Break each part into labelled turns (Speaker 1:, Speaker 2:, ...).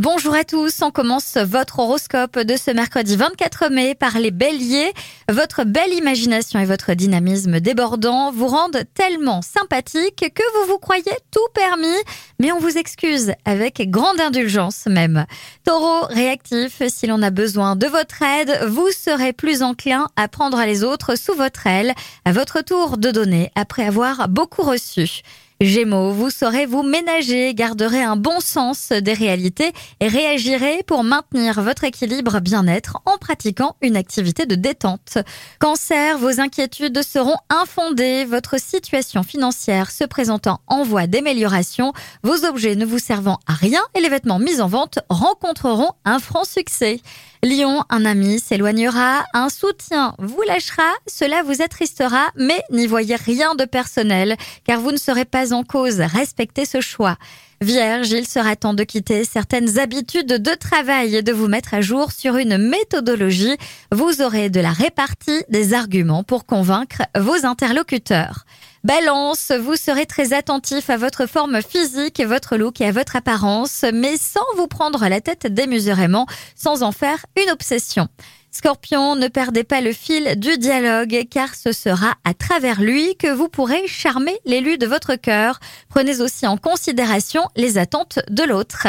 Speaker 1: Bonjour à tous, on commence votre horoscope de ce mercredi 24 mai par les béliers. Votre belle imagination et votre dynamisme débordant vous rendent tellement sympathique que vous vous croyez tout permis, mais on vous excuse avec grande indulgence même. Taureau réactif, si l'on a besoin de votre aide, vous serez plus enclin à prendre les autres sous votre aile, à votre tour de donner après avoir beaucoup reçu. Gémeaux, vous saurez vous ménager, garderez un bon sens des réalités et réagirez pour maintenir votre équilibre bien-être en pratiquant une activité de détente. Cancer, vos inquiétudes seront infondées, votre situation financière se présentant en voie d'amélioration, vos objets ne vous servant à rien et les vêtements mis en vente rencontreront un franc succès. Lion, un ami s'éloignera, un soutien vous lâchera, cela vous attristera, mais n'y voyez rien de personnel, car vous ne serez pas en cause, respectez ce choix. Vierge, il sera temps de quitter certaines habitudes de travail et de vous mettre à jour sur une méthodologie. Vous aurez de la répartie des arguments pour convaincre vos interlocuteurs. Balance, vous serez très attentif à votre forme physique, votre look et à votre apparence, mais sans vous prendre la tête démesurément, sans en faire une obsession. Scorpion, ne perdez pas le fil du dialogue car ce sera à travers lui que vous pourrez charmer l'élu de votre cœur. Prenez aussi en considération les attentes de l'autre.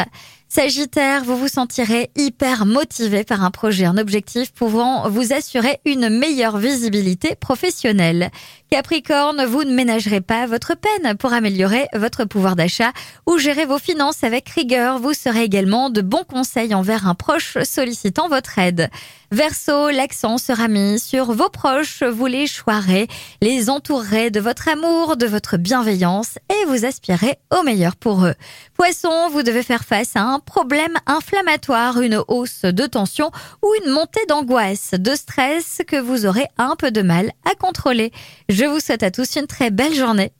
Speaker 1: Sagittaire, vous vous sentirez hyper motivé par un projet, un objectif pouvant vous assurer une meilleure visibilité professionnelle. Capricorne, vous ne ménagerez pas votre peine pour améliorer votre pouvoir d'achat ou gérer vos finances avec rigueur. Vous serez également de bons conseils envers un proche sollicitant votre aide. Verseau, l'accent sera mis sur vos proches. Vous les choirez, les entourerez de votre amour, de votre bienveillance et vous aspirez au meilleur pour eux. Poisson, vous devez faire face à un problème inflammatoire, une hausse de tension ou une montée d'angoisse, de stress que vous aurez un peu de mal à contrôler. Je vous souhaite à tous une très belle journée.